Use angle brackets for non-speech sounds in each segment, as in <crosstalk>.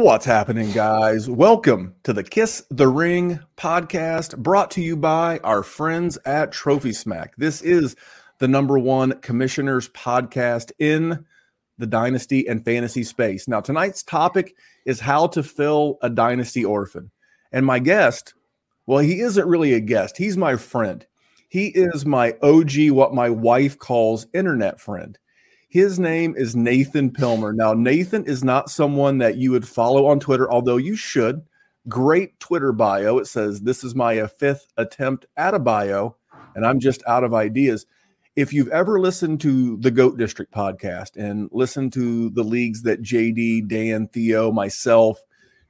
What's happening, guys? Welcome to the Kiss the Ring podcast brought to you by our friends at Trophy Smack. This is the number one commissioners podcast in the dynasty and fantasy space. Now, tonight's topic is how to fill a dynasty orphan. And my guest, well, he isn't really a guest, he's my friend. He is my OG, what my wife calls internet friend. His name is Nathan Pilmer. Now, Nathan is not someone that you would follow on Twitter, although you should. Great Twitter bio. It says, This is my uh, fifth attempt at a bio, and I'm just out of ideas. If you've ever listened to the GOAT District podcast and listened to the leagues that JD, Dan, Theo, myself,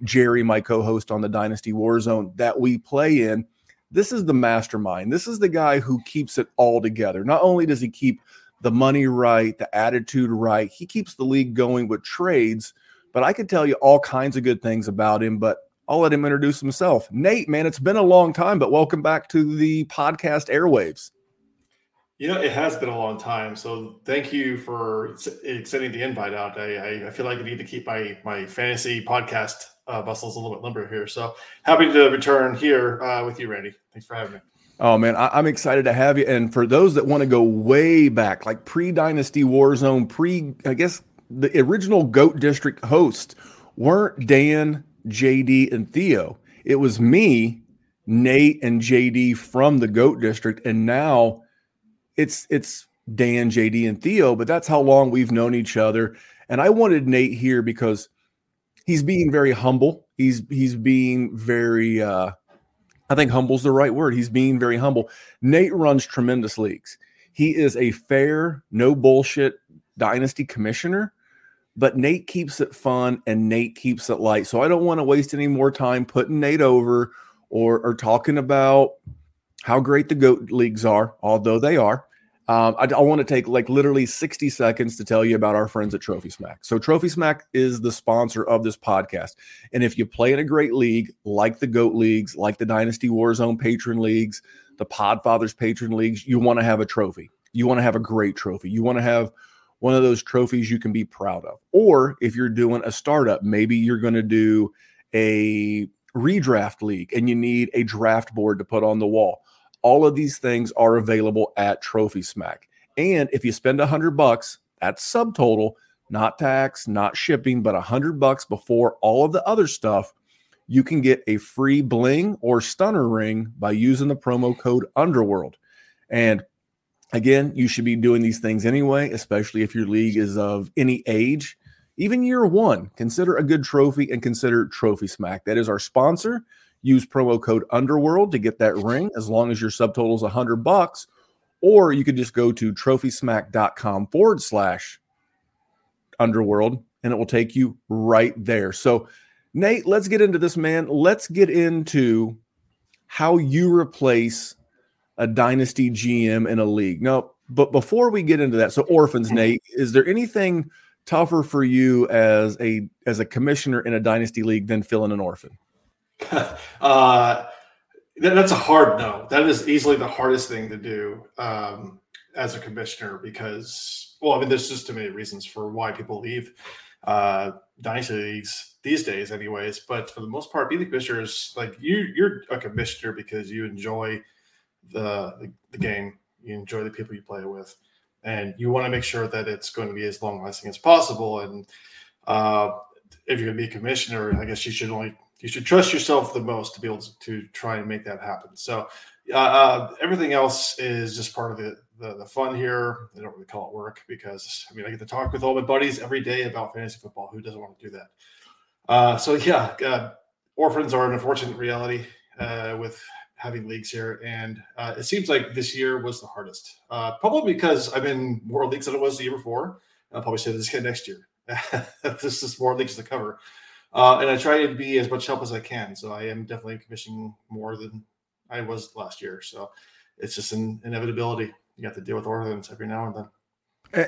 Jerry, my co host on the Dynasty Warzone, that we play in, this is the mastermind. This is the guy who keeps it all together. Not only does he keep the money right, the attitude right. He keeps the league going with trades, but I could tell you all kinds of good things about him, but I'll let him introduce himself. Nate, man, it's been a long time, but welcome back to the podcast airwaves. You know, it has been a long time. So thank you for sending the invite out. I, I, feel like I need to keep my, my fantasy podcast uh, muscles a little bit limber here. So happy to return here uh, with you, Randy. Thanks for having me. Oh man, I, am excited to have you. And for those that want to go way back, like pre Dynasty Warzone, pre I guess the original Goat District hosts weren't Dan, JD, and Theo. It was me, Nate, and JD from the Goat District, and now it's it's Dan, JD, and Theo. But that's how long we've known each other. And I wanted Nate here because he's being very humble. He's he's being very uh, I think humble's the right word. He's being very humble. Nate runs tremendous leagues. He is a fair, no bullshit dynasty commissioner, but Nate keeps it fun and Nate keeps it light. So I don't want to waste any more time putting Nate over or, or talking about how great the GOAT leagues are, although they are. Um, I, I want to take like literally 60 seconds to tell you about our friends at Trophy Smack. So, Trophy Smack is the sponsor of this podcast. And if you play in a great league like the GOAT leagues, like the Dynasty Warzone patron leagues, the Podfathers patron leagues, you want to have a trophy. You want to have a great trophy. You want to have one of those trophies you can be proud of. Or if you're doing a startup, maybe you're going to do a redraft league and you need a draft board to put on the wall all of these things are available at Trophy Smack. And if you spend a hundred bucks, that's subtotal, not tax, not shipping, but a hundred bucks before all of the other stuff, you can get a free bling or stunner ring by using the promo code Underworld. And again, you should be doing these things anyway, especially if your league is of any age. Even year one, consider a good trophy and consider Trophy Smack. That is our sponsor. Use promo code Underworld to get that ring as long as your subtotal is 100 bucks. Or you could just go to trophysmack.com forward slash Underworld and it will take you right there. So, Nate, let's get into this, man. Let's get into how you replace a dynasty GM in a league. No, but before we get into that, so orphans, Nate, is there anything tougher for you as a as a commissioner in a dynasty league than filling an orphan? <laughs> uh, that, that's a hard no. That is easily the hardest thing to do. Um, as a commissioner because, well, I mean, there's just too many reasons for why people leave uh, dynasty leagues these days, anyways. But for the most part, being the commissioner is like you. You're a commissioner because you enjoy the, the, the game, you enjoy the people you play with, and you want to make sure that it's going to be as long lasting as possible. And uh, if you're going to be a commissioner, I guess you should only you should trust yourself the most to be able to, try and make that happen. So uh, uh, everything else is just part of the, the, the fun here. I don't really call it work because I mean I get to talk with all my buddies every day about fantasy football. Who doesn't want to do that? Uh, so yeah, uh, orphans are an unfortunate reality uh, with having leagues here, and uh, it seems like this year was the hardest. probably because I'm in more leagues than it was the year before. I'll probably say this again next year. <laughs> this is more leagues to cover. Uh, and I try to be as much help as I can. So I am definitely commissioning more than I was last year. So it's just an inevitability. You have to deal with orphans every now and then.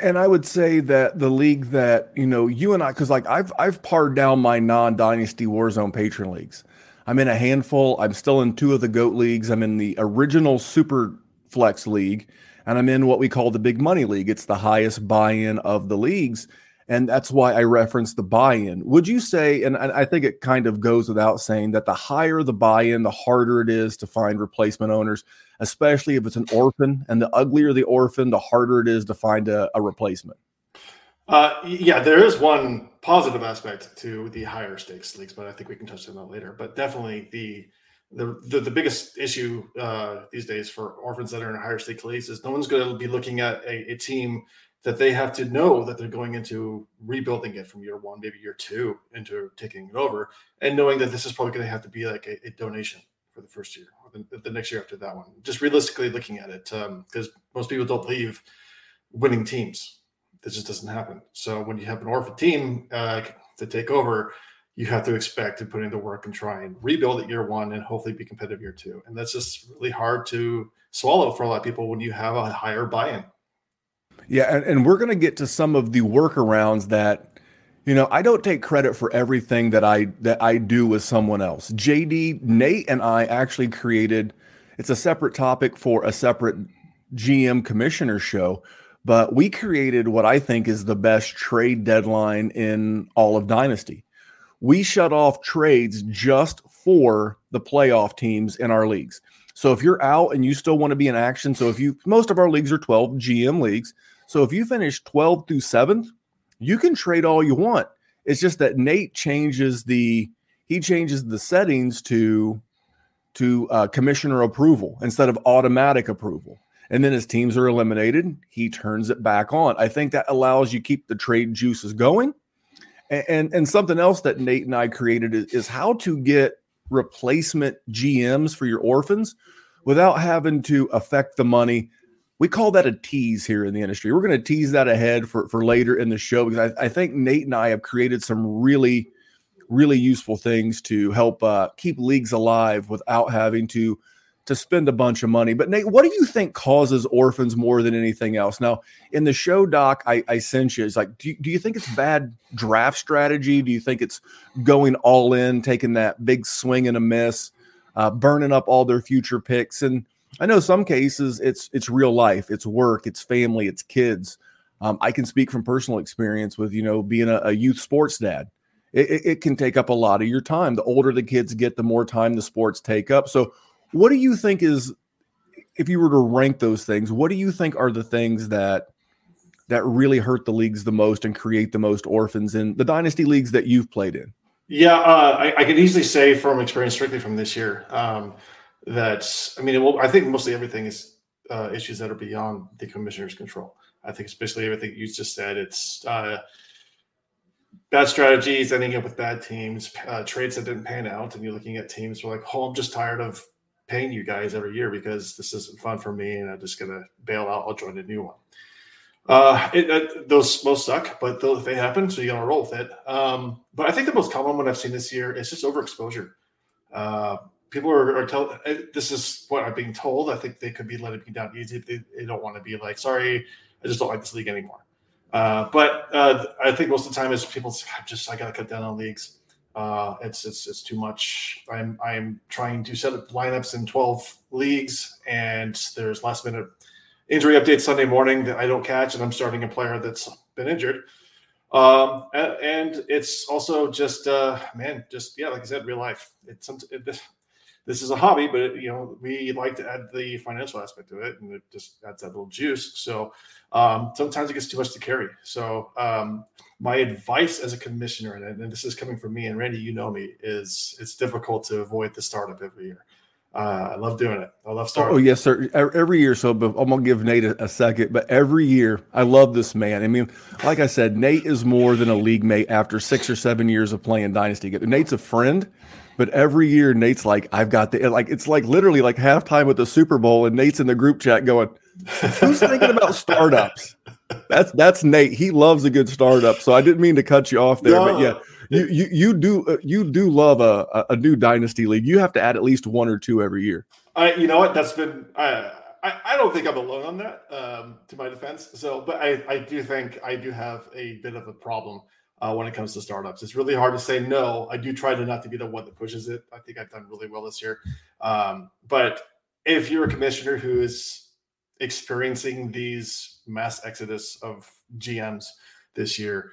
And I would say that the league that you know you and I, because like I've I've pared down my non-dynasty Warzone patron leagues. I'm in a handful. I'm still in two of the goat leagues. I'm in the original Super Flex league, and I'm in what we call the Big Money League. It's the highest buy-in of the leagues, and that's why I referenced the buy-in. Would you say, and I think it kind of goes without saying, that the higher the buy-in, the harder it is to find replacement owners, especially if it's an orphan, and the uglier the orphan, the harder it is to find a, a replacement. Uh, yeah, there is one positive aspect to the higher stakes leagues, but I think we can touch on that later. But definitely the the the, the biggest issue uh, these days for orphans that are in higher stake leagues is no one's going to be looking at a, a team that they have to know that they're going into rebuilding it from year one, maybe year two, into taking it over, and knowing that this is probably going to have to be like a, a donation for the first year or the, the, next year after that one. Just realistically looking at it, because um, most people don't leave winning teams. This just doesn't happen. So when you have an orphan team uh, to take over, you have to expect to put in the work and try and rebuild it year one and hopefully be competitive year two. And that's just really hard to swallow for a lot of people when you have a higher buy-in. Yeah, and, and we're going to get to some of the workarounds that you know, I don't take credit for everything that I that I do with someone else. JD, Nate and I actually created it's a separate topic for a separate GM commissioner show, but we created what I think is the best trade deadline in all of Dynasty. We shut off trades just for the playoff teams in our leagues. So if you're out and you still want to be in action, so if you most of our leagues are 12 GM leagues. So if you finish 12 through 7th, you can trade all you want. It's just that Nate changes the he changes the settings to to uh, commissioner approval instead of automatic approval. And then as teams are eliminated, he turns it back on. I think that allows you keep the trade juices going. And, and, and something else that Nate and I created is, is how to get replacement GMs for your orphans without having to affect the money we call that a tease here in the industry. We're going to tease that ahead for, for later in the show because I, I, think Nate and I have created some really, really useful things to help uh, keep leagues alive without having to to spend a bunch of money. But Nate, what do you think causes orphans more than anything else? Now, in the show doc, I, I sent you. It's like, do you, do you think it's bad draft strategy? Do you think it's going all in, taking that big swing and a miss, uh, burning up all their future picks? And I know some cases it's it's real life, it's work, it's family, it's kids. Um, I can speak from personal experience with you know being a, a youth sports dad. It, it, it, can take up a lot of your time. The older the kids get, the more time the sports take up. So, what do you think is, if you were to rank those things, what do you think are the things that that really hurt the leagues the most and create the most orphans in the dynasty leagues that you've played in? Yeah, uh, I, I, can easily say from experience, strictly from this year. Um, that I mean, I think mostly everything is uh, issues that are beyond the commissioner's control. I think especially everything you just said. It's uh, bad strategies, ending up with bad teams, uh, trades that didn't pan out, and you're looking at teams who are like, "Oh, I'm just tired of paying you guys every year because this isn't fun for me, and I'm just gonna bail out. I'll join a new one." Uh, it, it, those most suck, but those, they happen, so you gotta roll with it. Um, but I think the most common one I've seen this year is just overexposure. Uh, people are, are telling this is what I'm being told. I think they could be letting me down easy. They, they don't want to be like, sorry, I just don't like this league anymore. Uh, but uh, I think most of the time is people just I gotta cut down on leagues. Uh, it's it's it's too much. I'm I'm trying to set up lineups in 12 leagues, and there's last minute injury update Sunday morning that I don't catch, and I'm starting a player that's been injured. Um, and, and it's also just, uh, man, just yeah, like I said, real life. It's it, this, is a hobby, but it, you know we like to add the financial aspect to it, and it just adds that little juice. So um, sometimes it gets too much to carry. So um, my advice as a commissioner, and, and this is coming from me and Randy, you know me, is it's difficult to avoid the startup every year. Uh, I love doing it. I love starting. Oh yes, sir. Every year, so I'm gonna give Nate a, a, second, but every year, I love this man. I mean, like I said, Nate is more than a league mate after six or seven years of playing Dynasty. Nate's a friend, but every year, Nate's like, I've got the like. It's like literally like halftime with the Super Bowl, and Nate's in the group chat going, "Who's thinking about startups?" That's that's Nate. He loves a good startup. So I didn't mean to cut you off there, no. but yeah you you you do uh, you do love a a new dynasty league. You have to add at least one or two every year. I you know what that's been I I, I don't think I'm alone on that. Um, to my defense, so but I I do think I do have a bit of a problem. Uh, when it comes to startups. It's really hard to say no. I do try to not to be the one that pushes it. I think I've done really well this year. Um, but if you're a commissioner who is experiencing these mass exodus of GMs this year,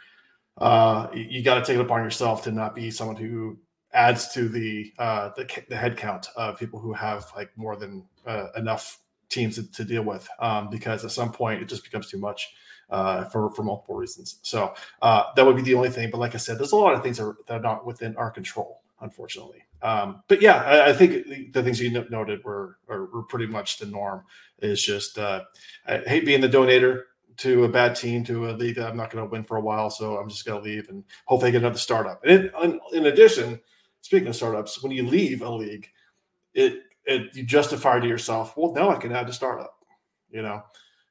uh, you got to take it upon yourself to not be someone who adds to the uh, the, the of people who have like more than uh, enough teams to, to deal with um, because at some point it just becomes too much uh, for for multiple reasons. So uh, that would be the only thing. But like I said, there's a lot of things that are, that are not within our control, unfortunately. Um, but yeah, I, I think the, the, things you noted were, are, were pretty much the norm. Is just uh, I hate being the donator to a bad team, to a league that I'm not going to win for a while. So I'm just going to leave and hopefully get another startup. And in, in, addition, speaking of startups, when you leave a league, it, it you justify to yourself, well, now I can add a startup, you know?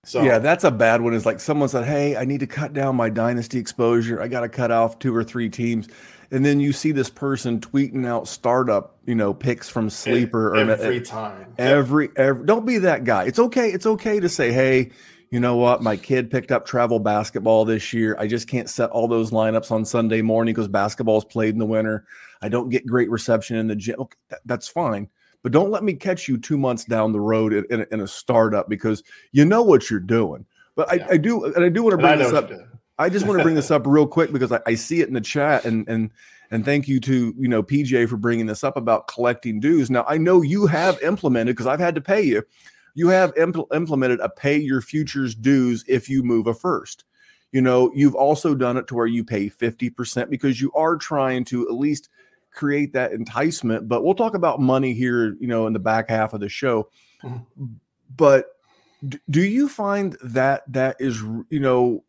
So yeah, that's a bad one. Is like someone said, "Hey, I need to cut down my dynasty exposure. I got to cut off two or three teams." And then you see this person tweeting out startup, you know, picks from sleeper every or, time. Every every don't be that guy. It's okay. It's okay to say, "Hey, you know what? My kid picked up travel basketball this year. I just can't set all those lineups on Sunday morning because basketball is played in the winter. I don't get great reception in the gym. Okay, that, that's fine. But don't let me catch you two months down the road in, in, in a startup because you know what you're doing. But I, yeah. I do, and I do want to bring this up. I just want to bring this up real quick because I, I see it in the chat, and and and thank you to you know PJ for bringing this up about collecting dues. Now I know you have implemented because I've had to pay you you have impl- implemented a pay your futures dues if you move a first. You know, you've also done it to where you pay 50% because you are trying to at least create that enticement. But we'll talk about money here, you know, in the back half of the show. Mm-hmm. But do you find that that is, you know,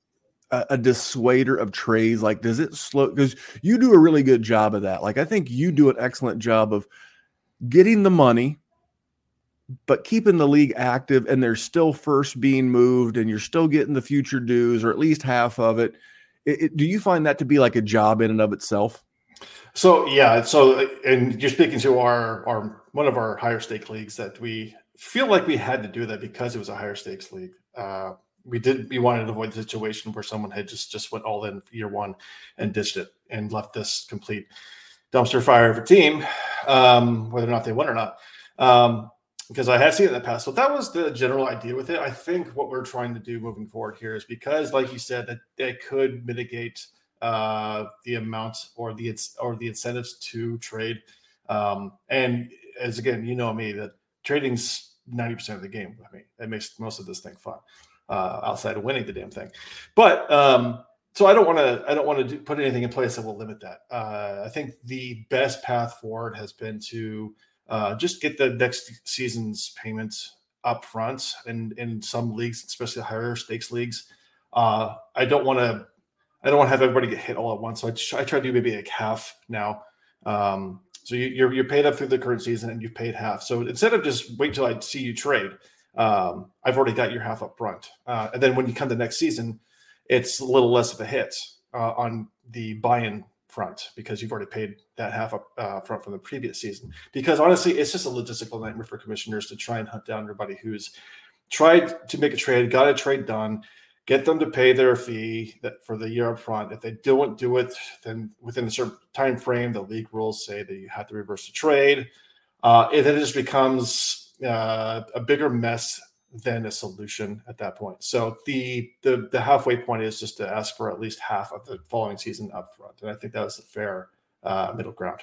a, a dissuader of trades? Like, does it slow? Because you do a really good job of that. Like, I think you do an excellent job of getting the money but keeping the league active and they're still first being moved and you're still getting the future dues or at least half of it, it, it, do you find that to be like a job in and of itself? So yeah so and you're speaking to our our one of our higher stake leagues that we feel like we had to do that because it was a higher stakes league. Uh, we did we wanted to avoid the situation where someone had just just went all in year one and ditched it and left this complete dumpster fire of a team um, whether or not they won or not. Um, because I have seen it in the past. So that was the general idea with it. I think what we're trying to do moving forward here is because, like you said, that it could mitigate uh, the amount or the or the incentives to trade. Um, and as again, you know me, that trading's ninety percent of the game. I mean, it makes most of this thing fun uh, outside of winning the damn thing. But um, so I don't want to I don't want to put anything in place that will limit that. Uh, I think the best path forward has been to uh, just get the next season's payments up front And in some leagues, especially higher stakes leagues. Uh, I don't want to I don't want to have everybody get hit all at once. So I, try, I try to do maybe like half now. Um, so you, you're you're paid up through the current season and you've paid half. So instead of just wait till I see you trade, um, I've already got your half up front. Uh, and then when you come to next season, it's a little less of a hit uh, on the buy-in front because you've already paid that half up uh, front from the previous season. Because honestly, it's just a logistical nightmare for commissioners to try and hunt down everybody who's tried to make a trade, got a trade done, get them to pay their fee that for the year up front. If they don't do it, then within a certain time frame, the league rules say that you have to reverse the trade. Uh, and then it just becomes uh, a bigger mess than a solution at that point. So the the the halfway point is just to ask for at least half of the following season up front, and I think that was a fair uh, middle ground.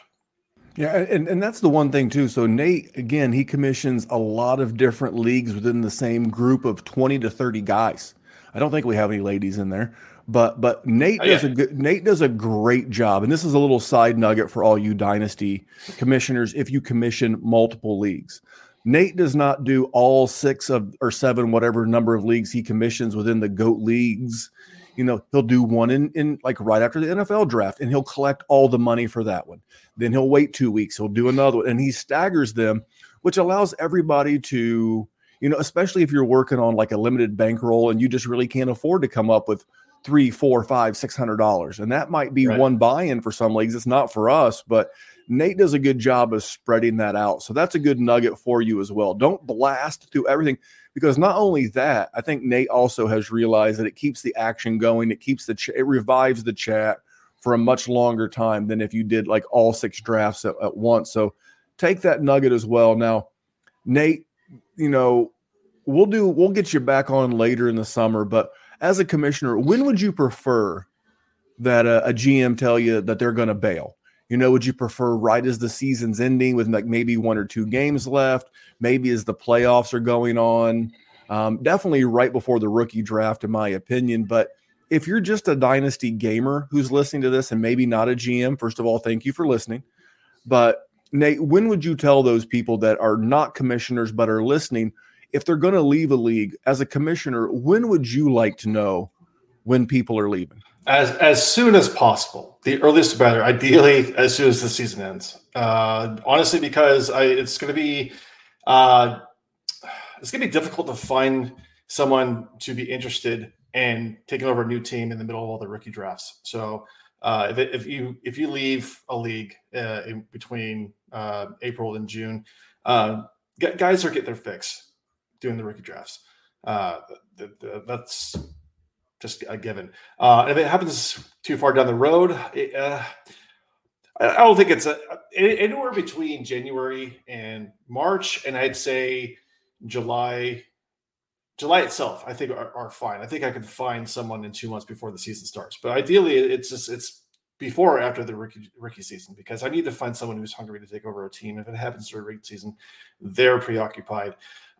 Yeah, and, and that's the one thing too. So Nate, again, he commissions a lot of different leagues within the same group of 20 to 30 guys. I don't think we have any ladies in there. But but Nate oh, does a good Nate does a great job. And this is a little side nugget for all you dynasty commissioners if you commission multiple leagues. Nate does not do all six of or seven, whatever number of leagues he commissions within the GOAT leagues. You know, he'll do one in, in like right after the NFL draft and he'll collect all the money for that one. Then he'll wait two weeks, he'll do another one, and he staggers them, which allows everybody to, you know, especially if you're working on like a limited bankroll and you just really can't afford to come up with three, four, five, six hundred dollars. And that might be right. one buy-in for some leagues. It's not for us, but Nate does a good job of spreading that out. So that's a good nugget for you as well. Don't blast through everything because not only that, I think Nate also has realized that it keeps the action going. It keeps the ch- it revives the chat for a much longer time than if you did like all six drafts at, at once. So take that nugget as well. Now, Nate, you know, we'll do we'll get you back on later in the summer, but as a commissioner, when would you prefer that a, a GM tell you that they're going to bail? You know, would you prefer right as the season's ending with like maybe one or two games left, maybe as the playoffs are going on? Um, definitely right before the rookie draft, in my opinion. But if you're just a dynasty gamer who's listening to this and maybe not a GM, first of all, thank you for listening. But Nate, when would you tell those people that are not commissioners but are listening if they're going to leave a league as a commissioner? When would you like to know when people are leaving? as as soon as possible. The earliest the better. Ideally, as soon as the season ends. Uh, honestly, because I, it's going to be uh, it's going to be difficult to find someone to be interested in taking over a new team in the middle of all the rookie drafts. So uh, if, if you if you leave a league uh, in between uh, April and June, uh, guys are getting their fix doing the rookie drafts. Uh, the, that's just a given. Uh, if it happens too far down the road, it, uh, I don't think it's a, anywhere between January and March, and I'd say July. July itself, I think, are, are fine. I think I could find someone in two months before the season starts. But ideally, it's just it's before or after the rookie rookie season because I need to find someone who's hungry to take over a team. If it happens during rookie season, they're preoccupied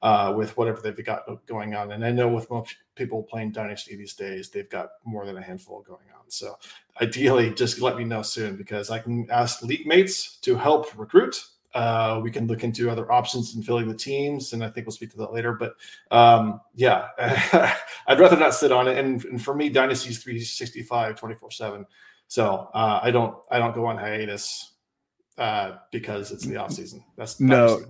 uh, with whatever they've got going on. And I know with most people playing Dynasty these days, they've got more than a handful going on. So ideally, just let me know soon because I can ask league mates to help recruit. Uh, we can look into other options in filling the teams, and I think we'll speak to that later. But um, yeah, <laughs> I'd rather not sit on it. And, and for me, Dynasty's 365, 24 7. So uh, I don't I don't go on hiatus uh, because it's the off season. That's no.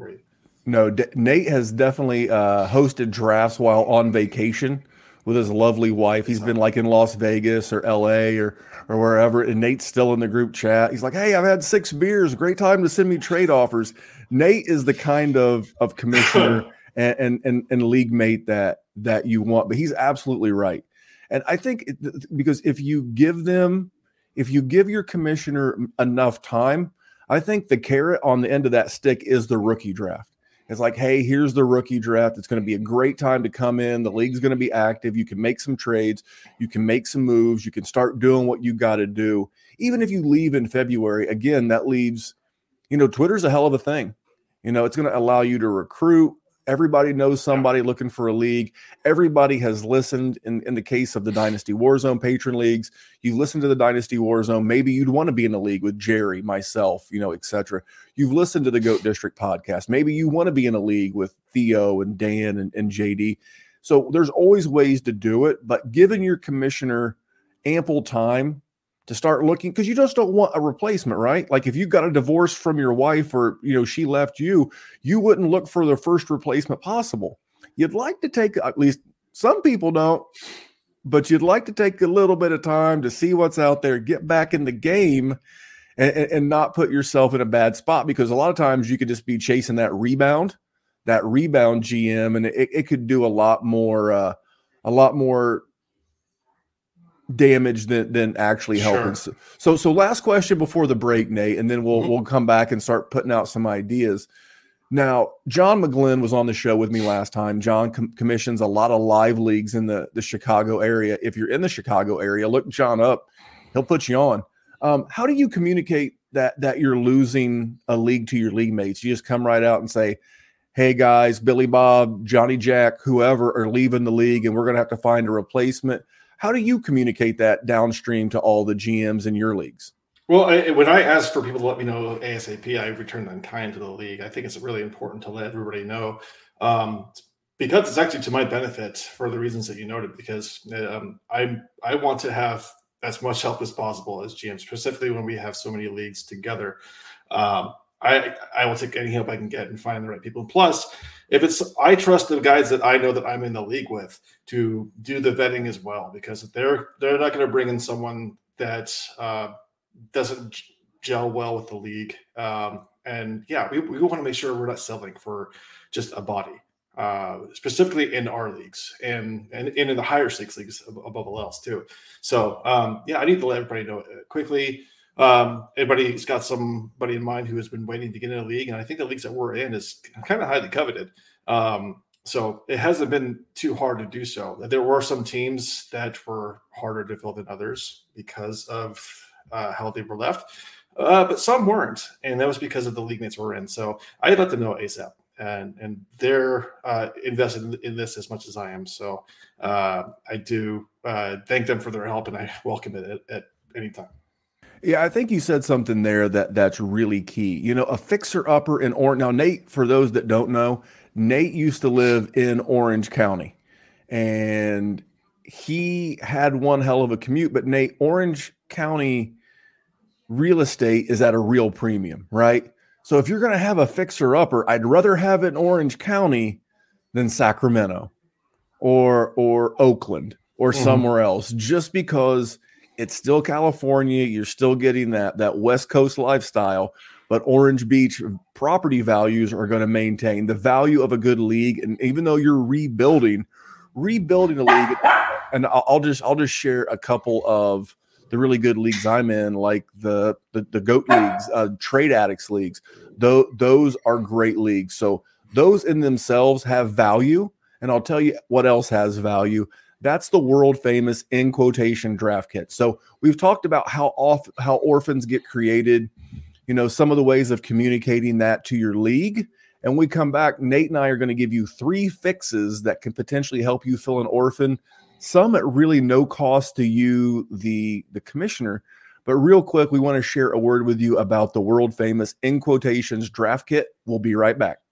No, D- Nate has definitely uh, hosted drafts while on vacation with his lovely wife. He's been like in Las Vegas or L.A. or or wherever, and Nate's still in the group chat. He's like, "Hey, I've had six beers. Great time to send me trade offers." Nate is the kind of of commissioner <laughs> and, and and and league mate that that you want, but he's absolutely right. And I think it, because if you give them, if you give your commissioner enough time, I think the carrot on the end of that stick is the rookie draft it's like, hey, here's the rookie draft. It's going to be a great time to come in. The league's going to be active. You can make some trades. You can make some moves. You can start doing what you got to do. Even if you leave in February, again, that leaves, you know, Twitter's a hell of a thing. You know, it's going to allow you to recruit. Everybody knows somebody looking for a league. Everybody has listened in, in the case of the Dynasty Warzone patron leagues. You've listened to the Dynasty Warzone. Maybe you'd want to be in a league with Jerry, myself, you know, etc. You've listened to the Goat District podcast. Maybe you want to be in a league with Theo and Dan and, and JD. So there's always ways to do it, but given your commissioner ample time to start looking because you just don't want a replacement, right? Like if you got a divorce from your wife or you know she left you, you wouldn't look for the first replacement possible. You'd like to take at least some people don't, but you'd like to take a little bit of time to see what's out there, get back in the game, and, and not put yourself in a bad spot because a lot of times you could just be chasing that rebound, that rebound GM, and it, it could do a lot more, uh, a lot more damage than than actually helping. Sure. So so last question before the break, Nate, and then we'll mm-hmm. we'll come back and start putting out some ideas. Now, John McGlynn was on the show with me last time. John com- commissions a lot of live leagues in the, the Chicago area. If you're in the Chicago area, look John up. He'll put you on. Um, how do you communicate that that you're losing a league to your league mates? You just come right out and say, "Hey guys, Billy Bob, Johnny Jack, whoever are leaving the league, and we're going to have to find a replacement." How do you communicate that downstream to all the GMs in your leagues? Well, I, when I ask for people to let me know ASAP, I return them kind to the league. I think it's really important to let everybody know um, because it's actually to my benefit for the reasons that you noted. Because um, I I want to have as much help as possible as GM, specifically when we have so many leagues together. Um, I I will take any help I can get and find the right people. Plus, if it's I trust the guys that I know that I'm in the league with to do the vetting as well because they're they're not going to bring in someone that uh, doesn't gel well with the league. Um, and yeah, we, we want to make sure we're not selling for just a body, uh, specifically in our leagues and, and, and in the higher six leagues above all else too. So um, yeah, I need to let everybody know quickly. Um, everybody's got somebody in mind who has been waiting to get in a league, and I think the leagues that we're in is kind of highly coveted. Um, so it hasn't been too hard to do so. There were some teams that were harder to fill than others because of uh, how they were left, uh, but some weren't, and that was because of the league mates we're in. So I let them know ASAP, and and they're uh, invested in, in, this as much as I am. So uh, I do uh, thank them for their help, and I welcome it at, at any time. Yeah, I think you said something there that that's really key. You know, a fixer upper in Orange. Now, Nate, for those that don't know, Nate used to live in Orange County, and he had one hell of a commute. But Nate, Orange County real estate is at a real premium, right? So if you're going to have a fixer upper, I'd rather have it in Orange County than Sacramento or or Oakland or mm-hmm. somewhere else just because it's still California, you're still getting that that West Coast lifestyle, but Orange Beach property values are going to maintain the value of a good league and even though you're rebuilding rebuilding a league and I'll just I'll just share a couple of the really good leagues I'm in, like the the, the goat leagues, uh, trade addicts leagues. Though those are great leagues. So those in themselves have value. And I'll tell you what else has value. That's the world famous in quotation draft kit. So we've talked about how off how orphans get created, you know, some of the ways of communicating that to your league. And we come back, Nate and I are going to give you three fixes that can potentially help you fill an orphan some at really no cost to you, the the commissioner. But real quick, we want to share a word with you about the world famous in quotations draft kit. We'll be right back.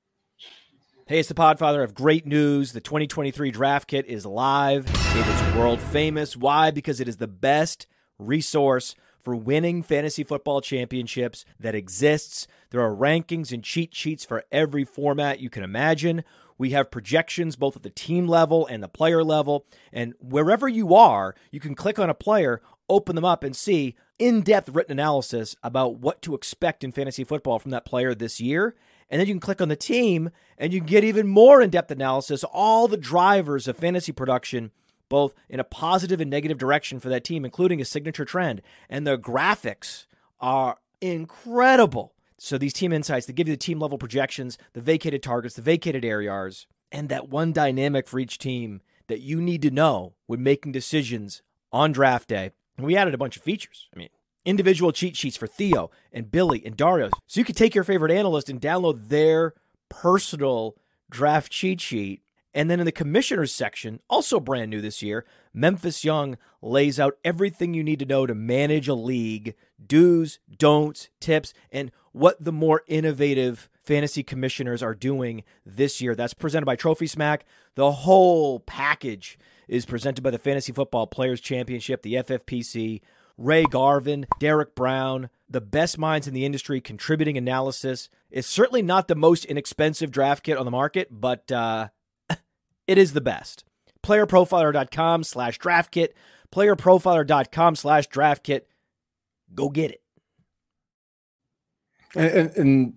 Hey, it's the Podfather of great news. The 2023 draft kit is live. It is world famous. Why? Because it is the best resource for winning fantasy football championships that exists. There are rankings and cheat sheets for every format you can imagine. We have projections both at the team level and the player level. And wherever you are, you can click on a player, open them up, and see in depth written analysis about what to expect in fantasy football from that player this year. And then you can click on the team and you can get even more in depth analysis, all the drivers of fantasy production, both in a positive and negative direction for that team, including a signature trend. And the graphics are incredible. So these team insights, they give you the team level projections, the vacated targets, the vacated ARs, and that one dynamic for each team that you need to know when making decisions on draft day. And we added a bunch of features. I mean, individual cheat sheets for Theo and Billy and Dario. So you could take your favorite analyst and download their personal draft cheat sheet. And then in the commissioners section, also brand new this year, Memphis Young lays out everything you need to know to manage a league, do's, don'ts, tips, and what the more innovative fantasy commissioners are doing this year. That's presented by Trophy Smack. The whole package is presented by the Fantasy Football Players Championship, the FFPC. Ray Garvin, Derek Brown, the best minds in the industry contributing analysis. It's certainly not the most inexpensive draft kit on the market, but uh, <laughs> it is the best. Playerprofiler.com slash draft kit. Playerprofiler.com slash draft kit. Go get it. And, and, and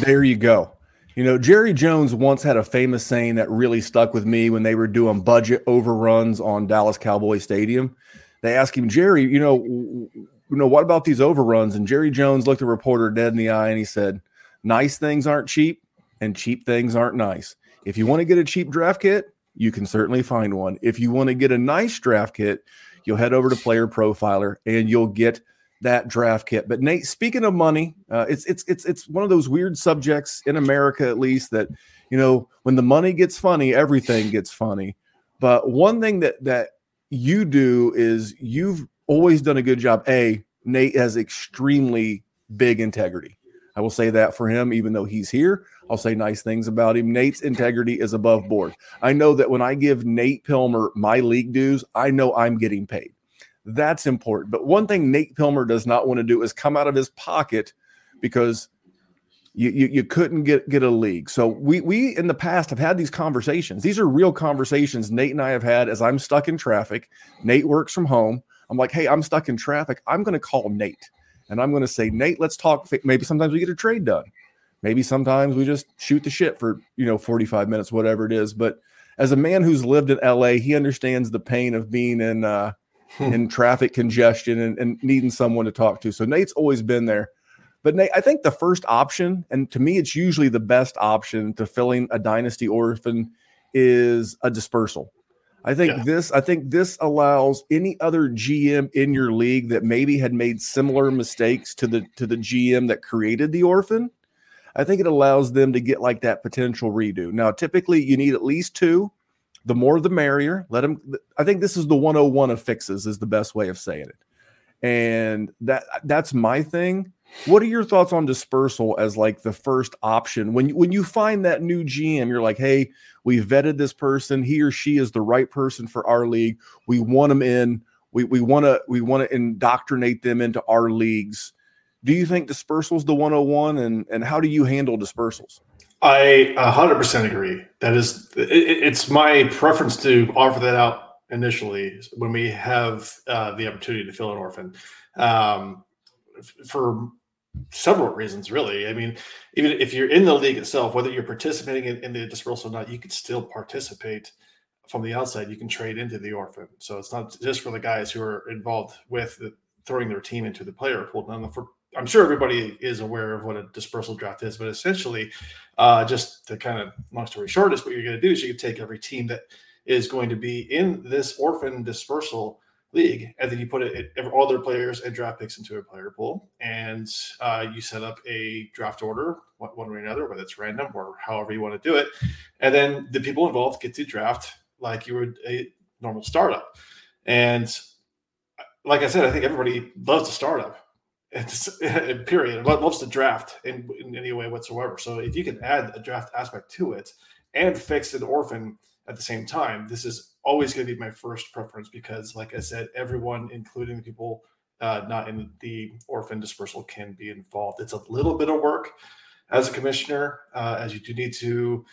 there you go. You know, Jerry Jones once had a famous saying that really stuck with me when they were doing budget overruns on Dallas Cowboy Stadium. They ask him, Jerry, you know, you know, what about these overruns? And Jerry Jones looked the reporter dead in the eye and he said, "Nice things aren't cheap, and cheap things aren't nice. If you want to get a cheap draft kit, you can certainly find one. If you want to get a nice draft kit, you'll head over to Player Profiler and you'll get that draft kit. But Nate, speaking of money, uh, it's it's it's it's one of those weird subjects in America, at least, that you know when the money gets funny, everything gets funny. But one thing that that you do is you've always done a good job. A Nate has extremely big integrity. I will say that for him, even though he's here. I'll say nice things about him. Nate's integrity is above board. I know that when I give Nate Pilmer my league dues, I know I'm getting paid. That's important. But one thing Nate Pilmer does not want to do is come out of his pocket because you, you, you couldn't get get a league. So we we in the past have had these conversations. These are real conversations Nate and I have had as I'm stuck in traffic. Nate works from home. I'm like, hey, I'm stuck in traffic. I'm going to call Nate and I'm going to say, Nate, let's talk. Maybe sometimes we get a trade done. Maybe sometimes we just shoot the shit for, you know, 45 minutes, whatever it is. But as a man who's lived in LA, he understands the pain of being in, uh, hmm. in traffic congestion and, and needing someone to talk to. So Nate's always been there. But Nate, I think the first option, and to me, it's usually the best option to filling a dynasty orphan, is a dispersal. I think yeah. this I think this allows any other GM in your league that maybe had made similar mistakes to the to the GM that created the orphan I think it allows them to get like that potential redo. Now, typically you need at least two. The more the merrier. Let them I think this is the 101 of fixes is the best way of saying it. And that that's my thing. What are your thoughts on dispersal as like the first option? When when you find that new GM, you're like, "Hey, we vetted this person. He or she is the right person for our league. We want them in. We we want to we want to indoctrinate them into our leagues." do you think dispersal is the 101 and, and how do you handle dispersals? I 100% agree. That is, it, it's my preference to offer that out initially when we have uh, the opportunity to fill an orphan um, for several reasons, really. I mean, even if you're in the league itself, whether you're participating in, in the dispersal or not, you can still participate from the outside. You can trade into the orphan. So it's not just for the guys who are involved with the, throwing their team into the player pool. Now, for I'm sure everybody is aware of what a dispersal draft is, but essentially, uh, just to kind of long story short, is what you're going to do is you can take every team that is going to be in this orphan dispersal league, and then you put it, it all their players and draft picks into a player pool, and uh, you set up a draft order one, way or another, whether it's random or however you want to do it, and then the people involved get to draft like you would a normal startup, and like I said, I think everybody loves a startup it's <laughs> period. Loves to draft in, in any way whatsoever. So if you can add a draft aspect to it and fix an orphan at the same time, this is always going to be my first preference because, like I said, everyone, including the people uh, not in the orphan dispersal, can be involved. It's a little bit of work as a commissioner, uh, as you do need to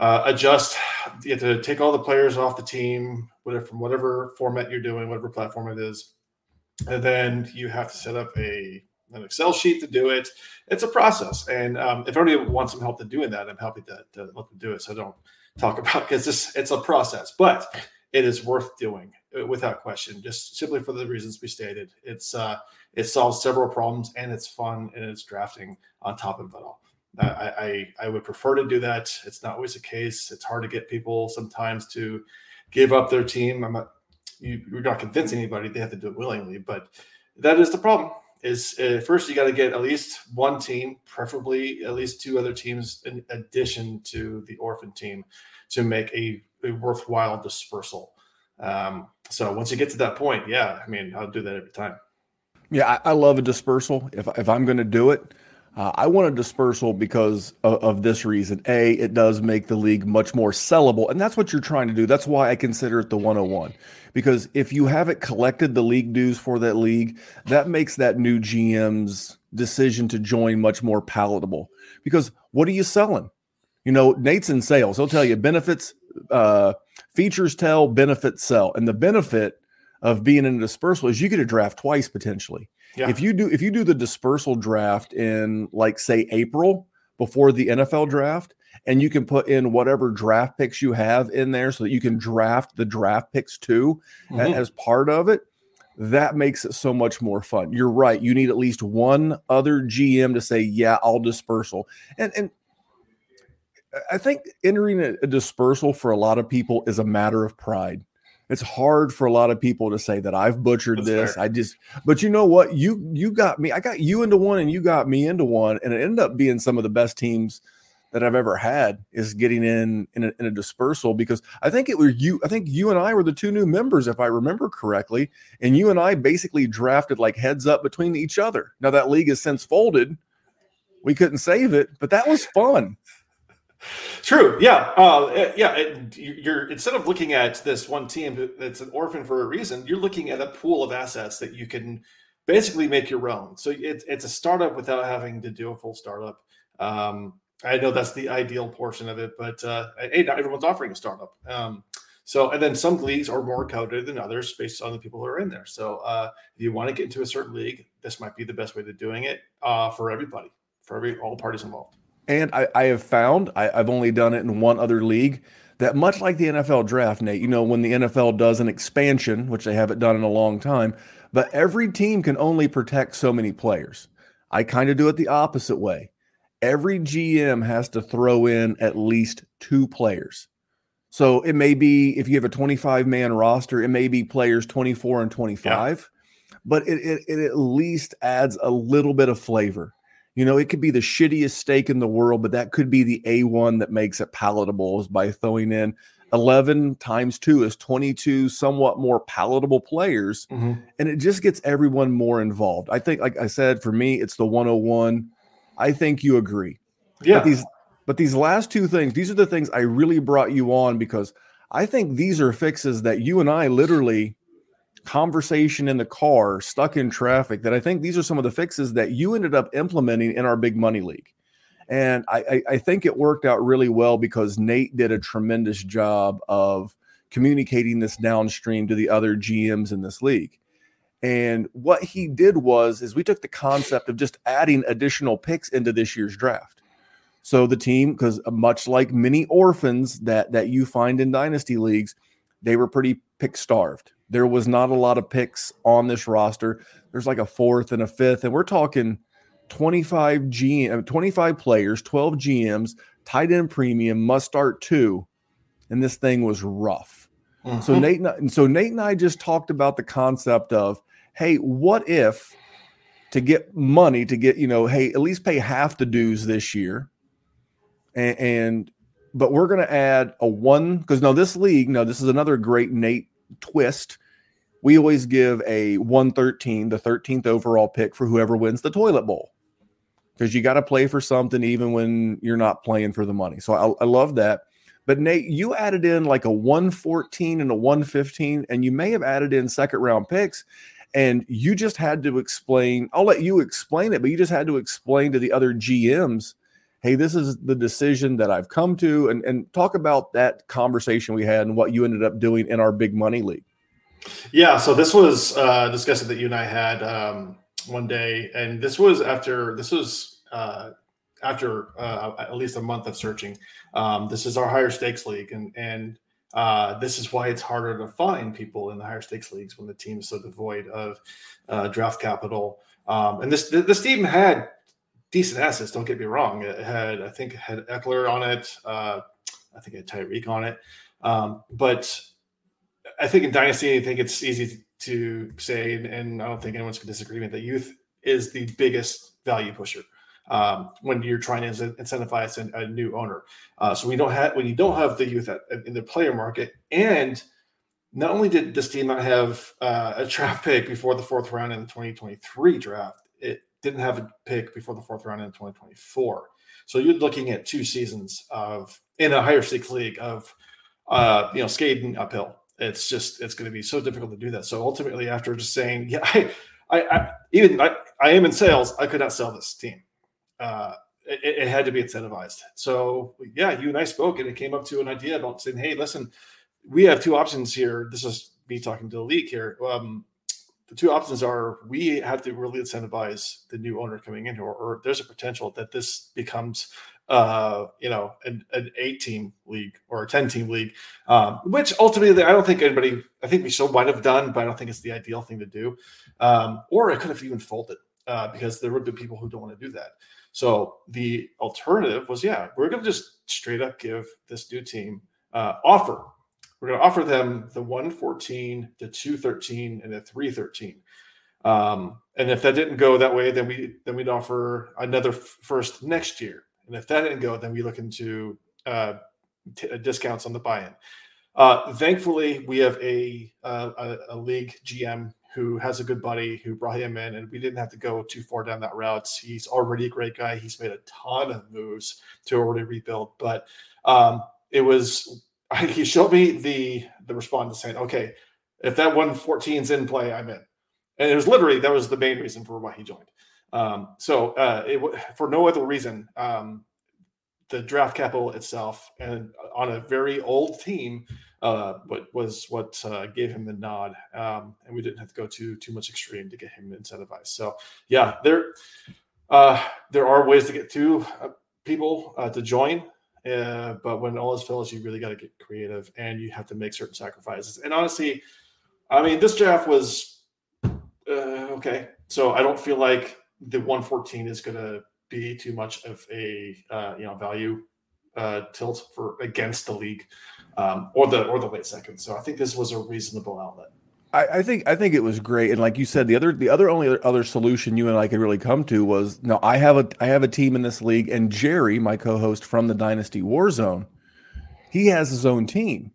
uh, adjust. You have to take all the players off the team, whatever from whatever format you're doing, whatever platform it is and then you have to set up a an Excel sheet to do it. It's a process, and um, if anybody wants some help to doing that, I'm happy to, to let them do it. So don't talk <laughs> about because it's a process, but it is worth doing uh, without question. Just simply for the reasons we stated, it's uh, it solves several problems and it's fun and it's drafting on top of it all. I, I, I would prefer to do that. It's not always the case. It's hard to get people sometimes to give up their team. I'm not you, are not convincing anybody; they have to do it willingly. But that is the problem. Is uh, first you got to get at least one team, preferably at least two other teams in addition to the orphan team, to make a, a worthwhile dispersal. Um, so once you get to that point, yeah, I mean, I'll do that every time. Yeah, I, I love a dispersal. If if I'm going to do it, uh, I want a dispersal because of, of, this reason. A, it does make the league much more sellable, and that's what you're trying to do. That's why I consider it the 101. Because if you haven't collected the league dues for that league, that makes that new GM's decision to join much more palatable. Because what are you selling? You know, Nate's in sales. He'll tell you benefits, uh, features tell, benefits sell. And the benefit of being in a dispersal is you get a draft twice potentially. Yeah. If you do if you do the dispersal draft in like say April before the NFL draft, and you can put in whatever draft picks you have in there so that you can draft the draft picks too mm-hmm. as part of it that makes it so much more fun you're right you need at least one other gm to say yeah i'll dispersal and and I think entering a, a dispersal for a lot of people is a matter of pride. It's hard for a lot of people to say that I've butchered That's this. Fair. I just, but you know what? You you got me. I got you into one, and you got me into one, and it ended up being some of the best teams that I've ever had is getting in in a, in a, dispersal because I think it was you. I think you and I were the two new members, if I remember correctly, and you and I basically drafted like heads up between each other. Now that league has since folded. We couldn't save it, but that was fun. True. Yeah. Uh, yeah. It, you're instead of looking at this one team that's an orphan for a reason, you're looking at a pool of assets that you can basically make your own. So it's it's a startup without having to do a full startup. Um, I know that's the ideal portion of it, but uh, hey, not everyone's offering a startup. Um, so, and then some leagues are more coveted than others based on the people who are in there. So, uh, if you want to get into a certain league, this might be the best way to doing it uh, for everybody, for every all parties involved. And I, I have found I, I've only done it in one other league that much like the NFL draft, Nate, you know, when the NFL does an expansion, which they haven't done in a long time, but every team can only protect so many players. I kind of do it the opposite way. Every GM has to throw in at least two players. So it may be if you have a 25 man roster, it may be players 24 and 25, yeah. but it, it, it at least adds a little bit of flavor. You know, it could be the shittiest steak in the world, but that could be the A1 that makes it palatable is by throwing in 11 times 2 is 22 somewhat more palatable players mm-hmm. and it just gets everyone more involved. I think like I said for me it's the 101. I think you agree. Yeah. But these but these last two things, these are the things I really brought you on because I think these are fixes that you and I literally conversation in the car, stuck in traffic, that I think these are some of the fixes that you ended up implementing in our big money league. And I, I, I think it worked out really well because Nate did a tremendous job of communicating this downstream to the other GMs in this league. And what he did was is we took the concept of just adding additional picks into this year's draft. So the team, because uh, much like many orphans that that you find in dynasty leagues, they were pretty pick starved. There was not a lot of picks on this roster. There's like a fourth and a fifth, and we're talking 25 GM, 25 players, 12 GMs, tight end premium, must start two, and this thing was rough. Mm-hmm. So Nate, and so Nate and I just talked about the concept of, hey, what if to get money to get you know, hey, at least pay half the dues this year, and, and but we're going to add a one because now this league, no, this is another great Nate twist, we always give a 113, the 13th overall pick for whoever wins the toilet bowl. Because you got to play for something even when you're not playing for the money. So I, I love that. But Nate, you added in like a 114 and a 115, and you may have added in second round picks. And you just had to explain, I'll let you explain it, but you just had to explain to the other GMs hey, this is the decision that I've come to, and, and talk about that conversation we had and what you ended up doing in our big money league. Yeah, so this was uh, discussion that you and I had um, one day, and this was after this was uh, after uh, at least a month of searching. Um, this is our higher stakes league, and and uh, this is why it's harder to find people in the higher stakes leagues when the team is so devoid of uh, draft capital. Um, and this this team had decent assets. Don't get me wrong. It had, I think, had Ekeler on it. Uh, I think it had Tyreek on it. Um, but I think in Dynasty, I think it's easy to say, and I don't think anyone's in disagreement that youth is the biggest value pusher um, when you're trying to incentivize a, a new owner. Uh, so we don't have when you don't have the youth at, in the player market, and not only did this team not have uh, a <laughs> draft pick before the fourth round in the 2023 draft, didn't have a pick before the fourth round in 2024. So you're looking at two seasons of in a higher stakes league of uh, you know skating uphill. It's just it's going to be so difficult to do that. So ultimately, after just saying, <laughs> yeah, I, I, I even I, I, am in sales, I could not sell this team. Uh, it, it, had to be incentivized. So yeah, you and I spoke, and it came up to an idea about saying, hey, listen, we have two options here. This is me talking to the league here. Um, the two options are we have to really incentivize the new owner coming in here, or there's a potential that this becomes uh, you know, an, an eight team league or a 10 team league, um, which ultimately I don't think anybody, I think we still might have done, but I don't think it's the ideal thing to do. Um, or it could have even folded. uh, because there would be people who don't want to do that. So the alternative was, yeah, we're going to just straight up give this new team uh, offer. We're going to offer them the 114, the 213, and the 313. Um, and if that didn't go that way, then we then we'd offer another f- first next year. And if that didn't go, then we look into uh, t- uh, discounts on the buy-in. Uh, thankfully, we have a, a, a league GM who has a good buddy who brought him in, and we didn't have to go too far down that route. He's already a great guy. He's made a ton of moves to already rebuild, but um, it was he showed me the the response saying, "Okay, if that 114 is in play, I'm in," and it was literally that was the main reason for why he joined. Um, so uh, it, for no other reason, um, the draft capital itself and on a very old team uh, was what uh, gave him the nod. Um, and we didn't have to go too too much extreme to get him incentivized. So yeah, there uh, there are ways to get to uh, people uh, to join. Uh, but when all is finished, you really got to get creative and you have to make certain sacrifices. And honestly, I mean, this draft was okay. So I don't feel like the 114 is going to be too much of a you know value tilt for against the league um, or the or the late second. So I think this was a reasonable outlet. I, I, think I think it was great, and like you said, the other the other only other solution you and I could really come to was no, I have a I have a team in this league, and Jerry, my co-host from the Dynasty Warzone, he has his own team.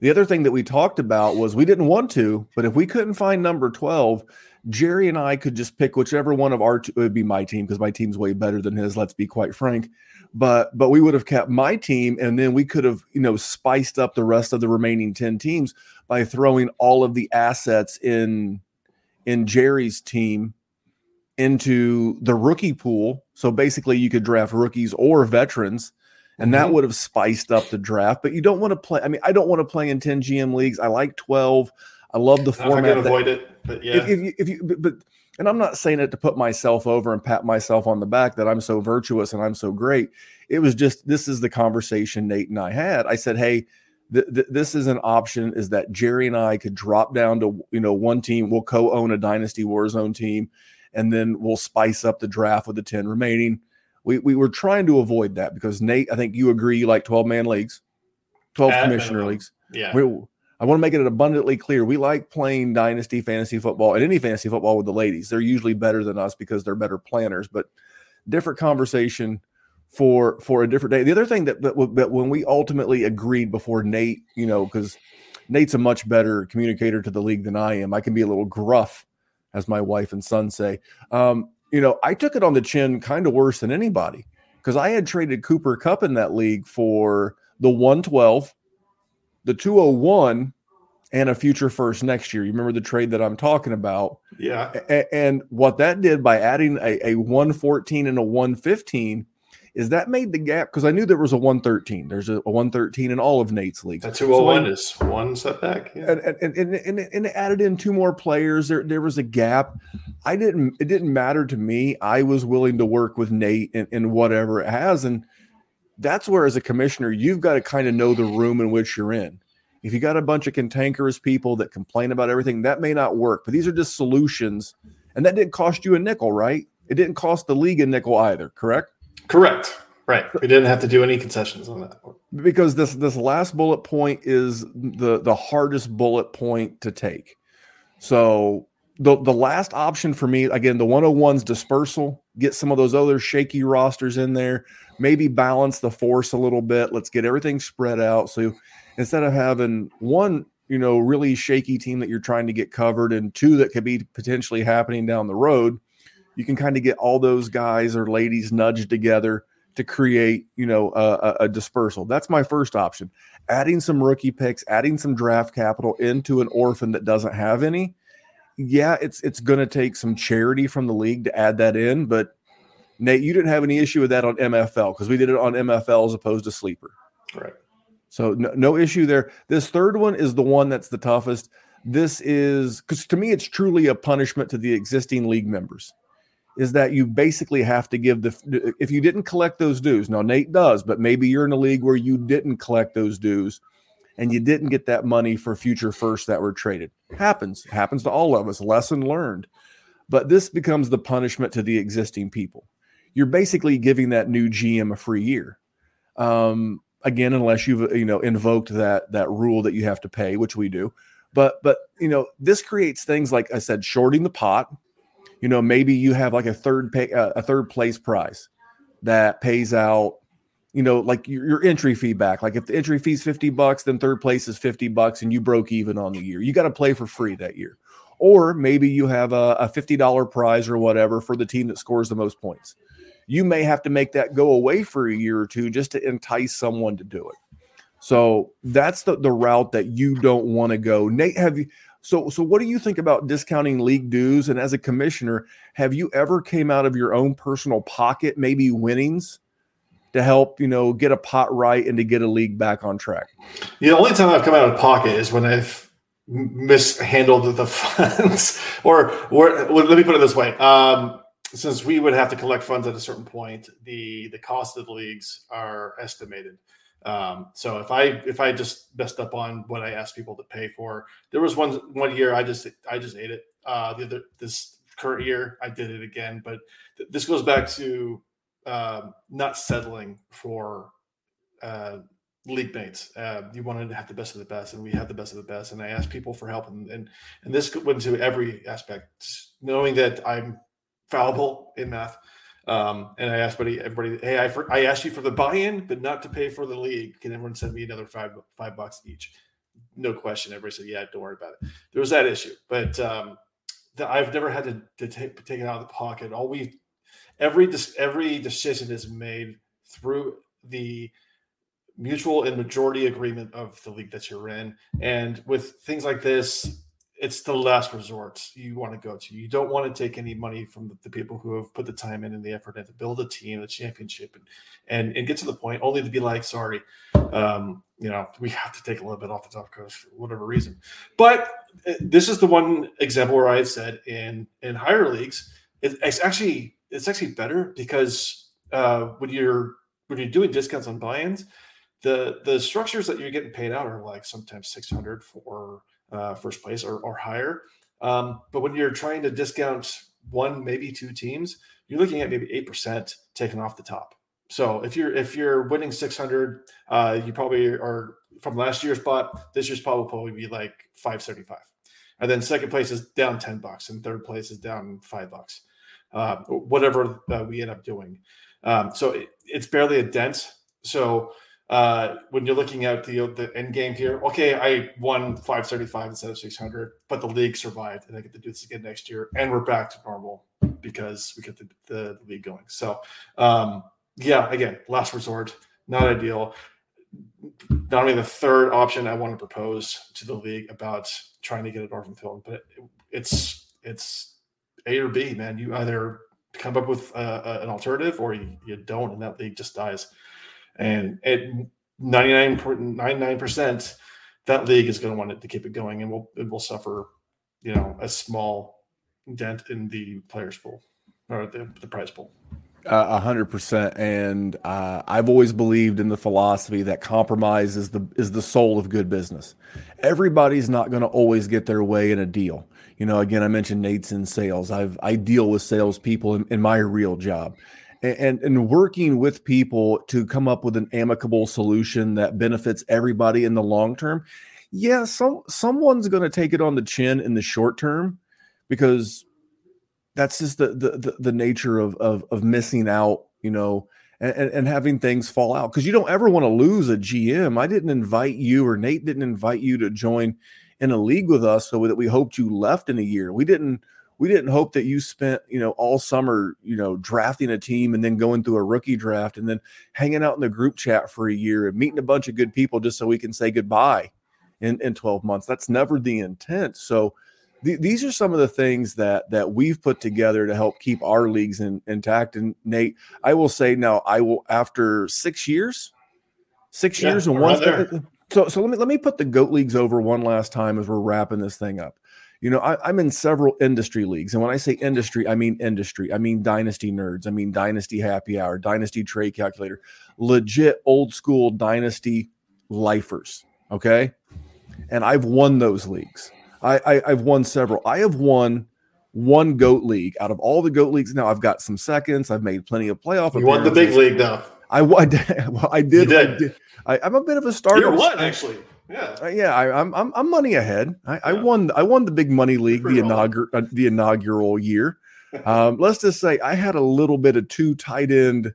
The other thing that we talked about was we didn't want to, but if we couldn't find number twelve, Jerry and I could just pick whichever one of our two, it would be my team because my team's way better than his. Let's be quite frank but but we would have kept my team and then we could have you know spiced up the rest of the remaining 10 teams by throwing all of the assets in in Jerry's team into the rookie pool so basically you could draft rookies or veterans and mm-hmm. that would have spiced up the draft but you don't want to play I mean I don't want to play in 10 GM leagues I like 12 I love the format I can avoid it but yeah if, if, you, if you but, but and I'm not saying it to put myself over and pat myself on the back that I'm so virtuous and I'm so great. It was just this is the conversation Nate and I had. I said, "Hey, th- th- this is an option. Is that Jerry and I could drop down to you know one team. We'll co-own a Dynasty Warzone team, and then we'll spice up the draft with the ten remaining." We we were trying to avoid that because Nate, I think you agree, you like twelve man leagues, twelve commissioner leagues. Yeah. We, I want to make it abundantly clear. We like playing dynasty fantasy football and any fantasy football with the ladies. They're usually better than us because they're better planners, but different conversation for for a different day. The other thing that that, that when we ultimately agreed before Nate, you know, because Nate's a much better communicator to the league than I am. I can be a little gruff, as my wife and son say. Um, you know, I took it on the chin kind of worse than anybody because I had traded Cooper Kupp in that league for the 112 the 201 and a future first next year. You remember the trade that I'm talking about? Yeah. A- and what that did by adding a, a 114 and a 115 is that made the gap because I knew there was a 113. There's a, a 113 in all of Nate's leagues. That 201 so oh is one setback. Yeah. And, and, and, and, and it added in two more players. There, there was a gap. I didn't, it didn't matter to me. I was willing to work with Nate and, in whatever it has. And that's where, as a commissioner, you've got to kind of know the room in which you're in. If you got a bunch of cantankerous people that complain about everything, that may not work. But these are just solutions, and that didn't cost you a nickel, right? It didn't cost the league a nickel either, correct? Correct. Right. We didn't have to do any concessions on that. Because this this last bullet point is the the hardest bullet point to take. So the the last option for me again the 101's dispersal get some of those other shaky rosters in there maybe balance the force a little bit. Let's get everything spread out. So instead of having one, you know, really shaky team that you're trying to get covered and two that could be potentially happening down the road, you can kind of get all those guys or ladies nudged together to create, you know, a, a, dispersal. That's my first option. Adding some rookie picks, adding some draft capital into an orphan that doesn't have any. Yeah, it's it's going to take some charity from the league to add that in, but Nate, you didn't have any issue with that on MFL because we did it on MFL as opposed to sleeper. Right. So no, no issue there. This third one is the one that's the toughest. This is because to me, it's truly a punishment to the existing league members. Is that you basically have to give the if you didn't collect those dues. Now Nate does, but maybe you're in a league where you didn't collect those dues and you didn't get that money for future firsts that were traded. Happens, happens to all of us. Lesson learned. but this becomes the punishment to the existing people. You're basically giving that new GM a free year. Um, again, unless you've you know invoked that that rule that you have to pay, which we do. But but you know this creates things like I said, shorting the pot. You know maybe you have like a third pay uh, a third place prize that pays out. You know, like your, your entry fee back. Like if the entry fee is 50 bucks, then third place is 50 bucks and you broke even on the year. You got to play for free that year. Or maybe you have a, a $50 prize or whatever for the team that scores the most points you may have to make that go away for a year or two just to entice someone to do it. So that's the, the route that you don't want to go. Nate, have you so so what do you think about discounting league dues? And as a commissioner, have you ever came out of your own personal pocket, maybe winnings, to help, you know, get a pot right and to get a league back on track? The only time I've come out of pocket is when I've mishandled the <laughs> funds or, or let me put it this way. Um, since we would have to collect funds at a certain point, the the cost of the leagues are estimated. Um, so if I if I just messed up on what I asked people to pay for, there was one one year I just I just ate it. Uh, the other this current year I did it again, but th- this goes back to uh, not settling for uh, league mates. Uh, you wanted to have the best of the best, and we had the best of the best. And I asked people for help, and and, and this went to every aspect, knowing that I'm fallible in math. Um, and I asked everybody, hey, I, for, I asked you for the buy-in, but not to pay for the league. Can everyone send me another five five bucks each? No question. Everybody said, yeah, don't worry about it. There was that issue, but um, the, I've never had to, to take, take it out of the pocket. All we, every every decision is made through the mutual and majority agreement of the league that you're in. And with things like this, it's the last resort you want to go to. You don't want to take any money from the, the, people who have put the time in and the effort in to build a team, a championship, and and, and get to the point only to be like, sorry, um, you know, we have to take a little bit off the top coach for whatever reason. But uh, this is the one example where I've said in in higher leagues, it, it's actually it's actually better because uh, when you're when you're doing discounts on buy-ins, the the structures that you're getting paid out are like sometimes 600 for uh, first place or, or higher. Um, but when you're trying to discount one, maybe two teams, you're looking at maybe eight percent taken off the top. So if you're if you're winning 600, uh, you probably are from last year's spot. This year's spot will probably be like 575, and then second place is down 10 bucks, and third place is down five bucks, uh, whatever uh, we end up doing. Um, so it, it's barely a dent. So uh, when you're looking at the the end game here, okay, I won 535 instead of 600, but the league survived, and I get to do this again next year, and we're back to normal because we get the, the, the league going. So, um, yeah, again, last resort, not ideal. Not only the third option I want to propose to the league about trying to get a Northern Field, but it, it's it's A or B, man. You either come up with an alternative or you, you don't, and that league just dies. And at 99.99%, that league is going to want it to keep it going and will it will suffer, you know, a small dent in the players pool or the, the prize pool. A hundred percent, and uh, I've always believed in the philosophy that compromise is the is the soul of good business. Everybody's not going to always get their way in a deal. You know, again, I mentioned Nate's in sales. I've I deal with salespeople in, in my real job, and and working with people to come up with an amicable solution that benefits everybody in the long term yeah some someone's going to take it on the chin in the short term because that's just the the the, the nature of, of of missing out you know and, and having things fall out. Because you don't ever want to lose a gm i didn't invite you or nate didn't invite you to join in a league with us so that we hoped you left in a year. We didn't we didn't hope that you spent you know all summer you know drafting a team and then going through a rookie draft and then hanging out in the group chat for a year and meeting a bunch of good people just so we can say goodbye in, in 12 months. That's never the intent. So th- these are some of the things that that we've put together to help keep our leagues in, intact. And nate i will say now i will after six years six yeah, years and one so so let me let me put the goat leagues over one last time as we're wrapping this thing up you know, I, am in several industry leagues. And when I say industry, I mean industry. I mean Dynasty Nerds. I mean Dynasty Happy Hour, Dynasty Trade Calculator, legit old school Dynasty lifers. Okay. And I've won those leagues. I, I, have won several. I have won one goat league out of all the goat leagues. Now I've got some seconds. I've made plenty of playoff. You won the big league though. I, I. <laughs> Well, I did. You I did. did. I, am a bit of a starter. You're one actually. Yeah. Uh, yeah, I, I'm I'm I'm money ahead. I, I won I won the big money league the Pretty inaugural uh, the inaugural year. <laughs> Um, let's just say I had a little bit of two tight end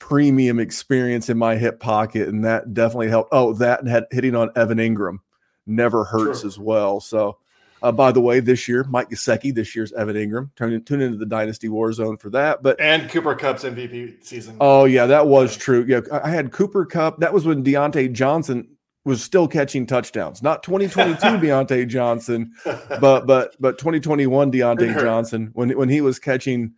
premium experience in my hip pocket, and that definitely helped. Oh, that had hitting on Evan Engram never hurts Sure. as well. So, uh, by the way, this year Mike Gesicki, this year's Evan Engram. Tune, tune into the Dynasty War Zone for that. But And Cooper Kupp's MVP season. Oh yeah, that was true. Yeah, I I had Cooper Kupp. That was when Diontae Johnson was still catching touchdowns. Not 2022 <laughs> Diontae Johnson, but but but 2021 Diontae Johnson when when he was catching.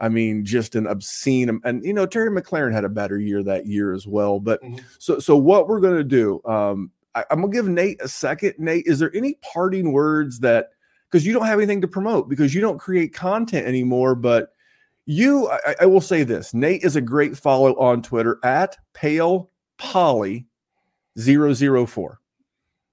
I mean, just an obscene. And you know, Terry McLaurin had a better year that year as well. But Mhm. so so what we're gonna do? Um, I, I'm gonna give Nate a second. Nate, is there any parting words that because you don't have anything to promote because you don't create content anymore, but you I, I will say this nate is a great follow on twitter at pale poly 004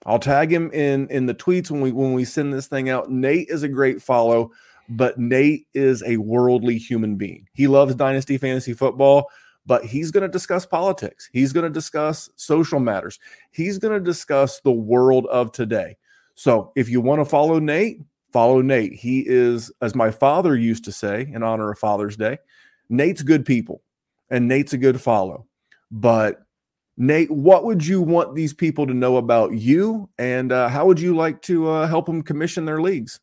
i'll tag him in in the tweets when we when we send this thing out. Nate is a great follow but nate is a worldly human being. He loves dynasty fantasy football but he's going to discuss politics. He's going to discuss social matters. He's going to discuss the world of today. So if you want to follow nate follow Nate. He is, as my father used to say in honor of Father's Day, Nate's good people and Nate's a good follow. But Nate, what would you want these people to know about you and uh, how would you like to uh, help them commission their leagues?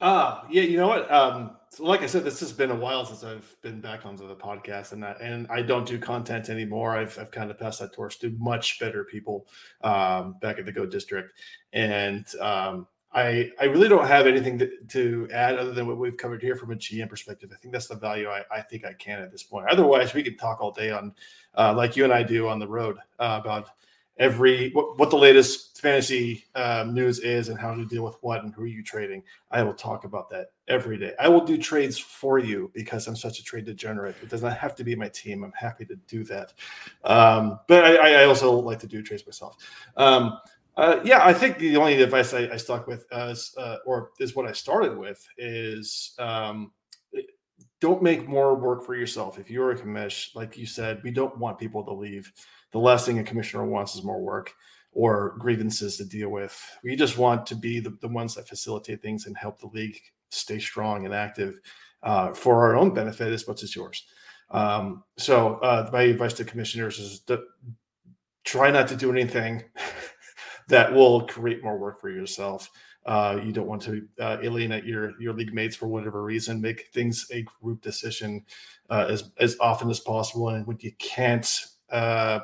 Ah, yeah. You know what? Um, like I said, this has been a while since I've been back onto the podcast, and I, and I don't do content anymore. I've, I've kind of passed that torch to much better people um, back at the Go District, and um, I I really don't have anything to, to add other than what we've covered here from a GM perspective. I think that's the value I, I think I can at this point. Otherwise, we could talk all day on uh, like you and I do on the road uh, about every what, what the latest fantasy um, news is and how to deal with what and who are you trading. I will talk about that every day. I will do trades for you because I'm such a trade degenerate. It does not have to be my team. I'm happy to do that. Um, but I, I also like to do trades myself. Um, uh, yeah, I think the only advice I, I stuck with, as, uh, or is what I started with, is um, don't make more work for yourself. If you're a commish, like you said, we don't want people to leave. The last thing a commissioner wants is more work or grievances to deal with. We just want to be the, the ones that facilitate things and help the league stay strong and active uh, for our own benefit as much as yours. Um, so uh, my advice to commissioners is to try not to do anything <laughs> that will create more work for yourself. Uh, you don't want to uh, alienate your your league mates for whatever reason. Make things a group decision uh, as as often as possible, and when you can't uh,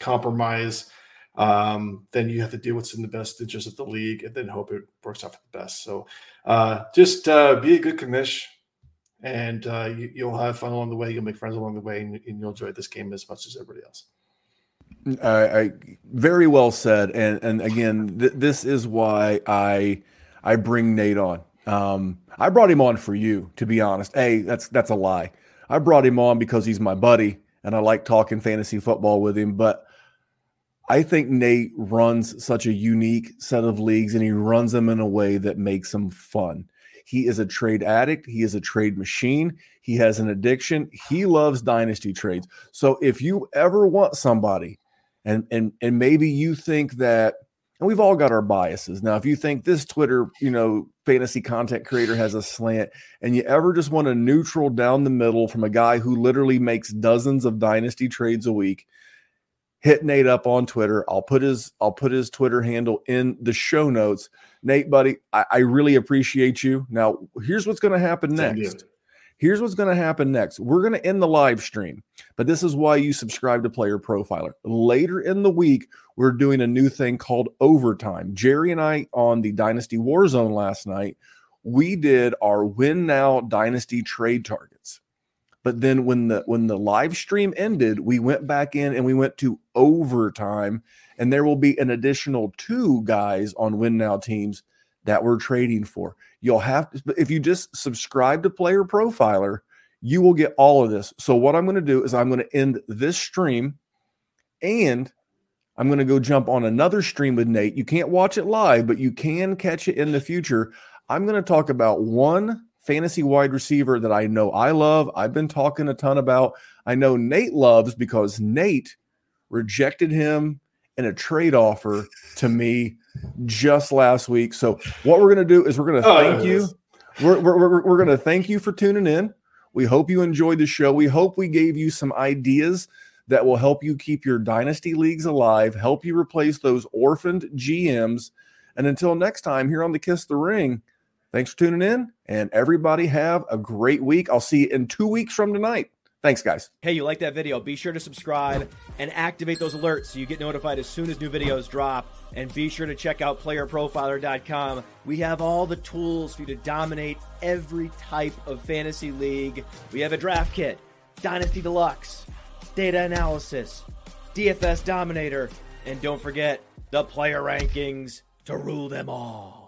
compromise, um, then you have to do what's in the best interest of the league, and then hope it works out for the best. So, uh, just uh, be a good commish, and you, you'll have fun along the way. You'll make friends along the way, and, and you'll enjoy this game as much as everybody else. I, I very well said, and and again, th- this is why I I bring Nate on. Um, I brought him on for you, to be honest. Hey, that's that's a lie. I brought him on because he's my buddy, and I like talking fantasy football with him. But I think Nate runs such a unique set of leagues, and he runs them in a way that makes them fun. He is a trade addict. He is a trade machine. He has an addiction. He loves dynasty trades. So if you ever want somebody and and and maybe you think that and we've all got our biases. Now if you think this twitter you know fantasy content creator has a slant and you ever just want a neutral down the middle from a guy who literally makes dozens of dynasty trades a week hit nate up on twitter. I'll put his i'll put his twitter handle in the show notes. Nate buddy i, I really appreciate you. Now here's what's going to happen Same to you. next Here's what's going to happen next. We're going to end the live stream, but this is why you subscribe to Player Profiler. Later in the week, we're doing a new thing called overtime. Jerry and I on the Dynasty Warzone last night, we did our win now dynasty trade targets. But then when the when the live stream ended, we went back in and we went to overtime and there will be an additional two guys on win now teams that we're trading for. You'll have to, if you just subscribe to Player Profiler, you will get all of this. So, what I'm going to do is I'm going to end this stream and I'm going to go jump on another stream with Nate. You can't watch it live, but you can catch it in the future. I'm going to talk about one fantasy wide receiver that I know I love. I've been talking a ton about. I know Nate loves because Nate rejected him in a trade offer to me just last week. So what we're going to do is we're going to oh, thank you. We're, we're, we're, we're going to thank you for tuning in. We hope you enjoyed the show. We hope we gave you some ideas that will help you keep your dynasty leagues alive, help you replace those orphaned GMs. And until next time, here on the Kiss the Ring, thanks for tuning in and everybody have a great week. I'll see you in two weeks from tonight. Thanks, guys. Hey, you like that video? Be sure to subscribe and activate those alerts so you get notified as soon as new videos drop. And be sure to check out playerprofiler.com. We have all the tools for you to dominate every type of fantasy league. We have a draft kit, Dynasty Deluxe, data analysis, DFS Dominator, and don't forget the player rankings to rule them all.